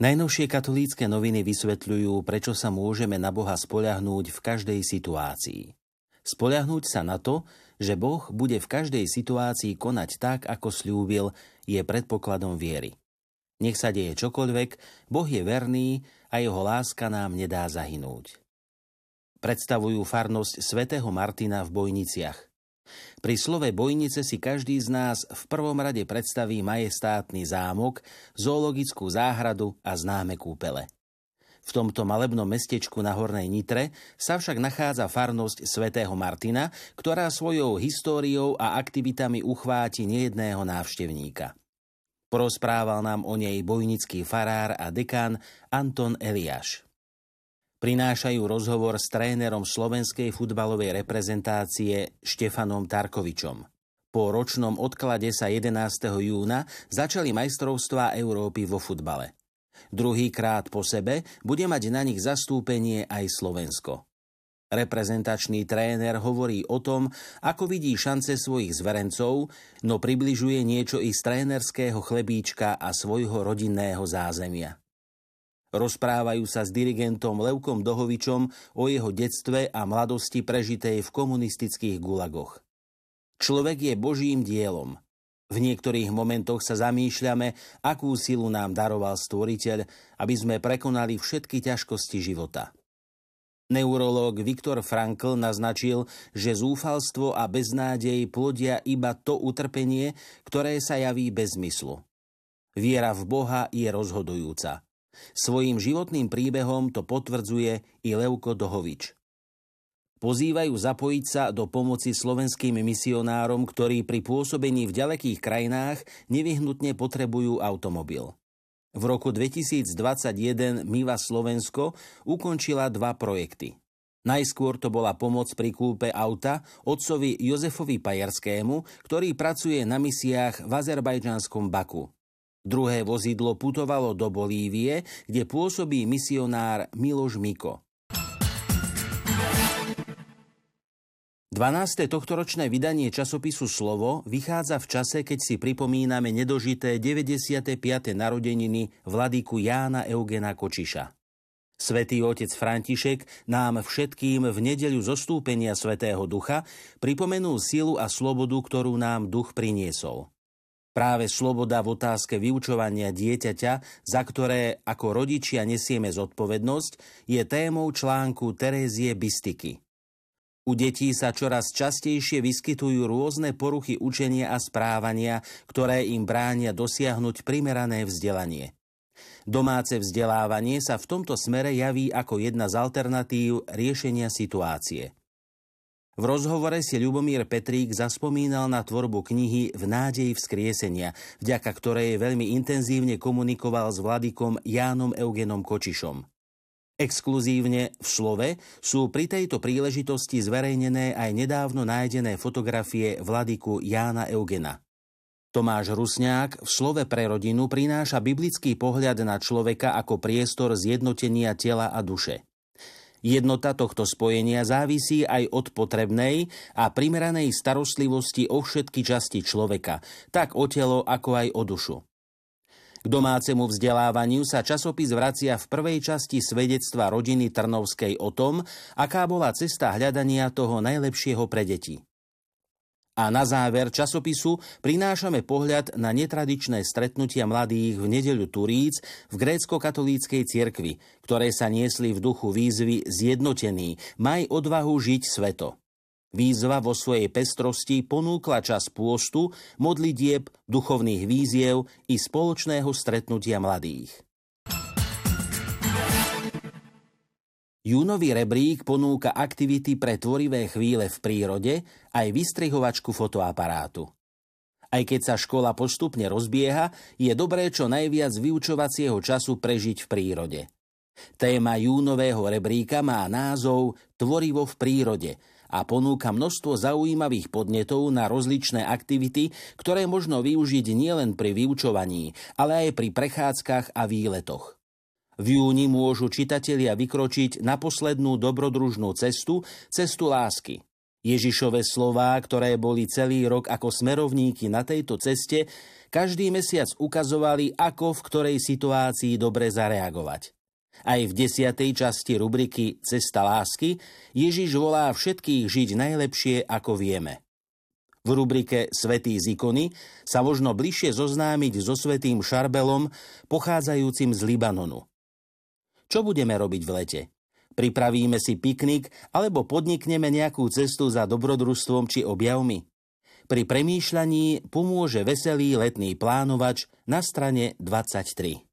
Najnovšie katolícke noviny vysvetľujú, prečo sa môžeme na Boha spoľahnúť v každej situácii. Spoľahnúť sa na to, že Boh bude v každej situácii konať tak, ako slúbil, je predpokladom viery. Nech sa deje čokoľvek, Boh je verný a jeho láska nám nedá zahynúť. Predstavujú farnosť svätého Martina v Bojniciach. Pri slove bojnice si každý z nás v prvom rade predstaví majestátny zámok, zoologickú záhradu a známe kúpele. V tomto malebnom mestečku na Hornej Nitre sa však nachádza farnosť svätého Martina, ktorá svojou históriou a aktivitami uchváti nejedného návštevníka. Porozprával nám o nej bojnický farár a dekán Anton Eliáš prinášajú rozhovor s trénerom slovenskej futbalovej reprezentácie Štefanom Tarkovičom. Po ročnom odklade sa 11. júna začali majstrovstvá Európy vo futbale. Druhýkrát po sebe bude mať na nich zastúpenie aj Slovensko. Reprezentačný tréner hovorí o tom, ako vidí šance svojich zverencov, no približuje niečo i z trénerského chlebíčka a svojho rodinného zázemia. Rozprávajú sa s dirigentom Levkom Dohovičom o jeho detstve a mladosti prežitej v komunistických gulagoch. Človek je božím dielom. V niektorých momentoch sa zamýšľame, akú silu nám daroval stvoriteľ, aby sme prekonali všetky ťažkosti života. Neurológ Viktor Frankl naznačil, že zúfalstvo a beznádej plodia iba to utrpenie, ktoré sa javí bez zmyslu. Viera v Boha je rozhodujúca. Svojím životným príbehom to potvrdzuje i Levko Dohovič. Pozývajú zapojiť sa do pomoci slovenským misionárom, ktorí pri pôsobení v ďalekých krajinách nevyhnutne potrebujú automobil. V roku 2021 Miva Slovensko ukončila dva projekty. Najskôr to bola pomoc pri kúpe auta otcovi Jozefovi Pajerskému, ktorý pracuje na misiách v azerbajdžanskom Baku. Druhé vozidlo putovalo do Bolívie, kde pôsobí misionár Miloš Miko. 12. tohtoročné vydanie časopisu Slovo vychádza v čase, keď si pripomíname nedožité 95. narodeniny vladyku Jána Eugena Kočiša. Svetý otec František nám všetkým v nedeľu zostúpenia Svetého Ducha pripomenul silu a slobodu, ktorú nám duch priniesol. Práve sloboda v otázke vyučovania dieťaťa, za ktoré ako rodičia nesieme zodpovednosť, je témou článku Terézie Bystiky. U detí sa čoraz častejšie vyskytujú rôzne poruchy učenia a správania, ktoré im bránia dosiahnuť primerané vzdelanie. Domáce vzdelávanie sa v tomto smere javí ako jedna z alternatív riešenia situácie – v rozhovore si Ľubomír Petrík zaspomínal na tvorbu knihy V nádeji vzkriesenia, vďaka ktorej veľmi intenzívne komunikoval s vladikom Jánom Eugenom Kočišom. Exkluzívne v slove sú pri tejto príležitosti zverejnené aj nedávno nájdené fotografie vladiku Jána Eugena. Tomáš Rusňák v slove pre rodinu prináša biblický pohľad na človeka ako priestor zjednotenia tela a duše. Jednota tohto spojenia závisí aj od potrebnej a primeranej starostlivosti o všetky časti človeka, tak o telo ako aj o dušu. K domácemu vzdelávaniu sa časopis vracia v prvej časti svedectva rodiny Trnovskej o tom, aká bola cesta hľadania toho najlepšieho pre deti. A na záver časopisu prinášame pohľad na netradičné stretnutia mladých v nedeľu Turíc v grécko-katolíckej cirkvi, ktoré sa niesli v duchu výzvy zjednotený, maj odvahu žiť sveto. Výzva vo svojej pestrosti ponúkla čas pôstu, modlitieb, duchovných víziev i spoločného stretnutia mladých. Júnový rebrík ponúka aktivity pre tvorivé chvíle v prírode aj vystrihovačku fotoaparátu. Aj keď sa škola postupne rozbieha, je dobré čo najviac vyučovacieho času prežiť v prírode. Téma júnového rebríka má názov Tvorivo v prírode a ponúka množstvo zaujímavých podnetov na rozličné aktivity, ktoré možno využiť nielen pri vyučovaní, ale aj pri prechádzkach a výletoch. V júni môžu čitatelia vykročiť na poslednú dobrodružnú cestu, cestu lásky. Ježišove slová, ktoré boli celý rok ako smerovníky na tejto ceste, každý mesiac ukazovali, ako v ktorej situácii dobre zareagovať. Aj v desiatej časti rubriky Cesta lásky Ježiš volá všetkých žiť najlepšie, ako vieme. V rubrike Svetý z ikony sa možno bližšie zoznámiť so svetým Šarbelom, pochádzajúcim z Libanonu. Čo budeme robiť v lete? Pripravíme si piknik alebo podnikneme nejakú cestu za dobrodružstvom či objavmi? Pri premýšľaní pomôže veselý letný plánovač na strane 23.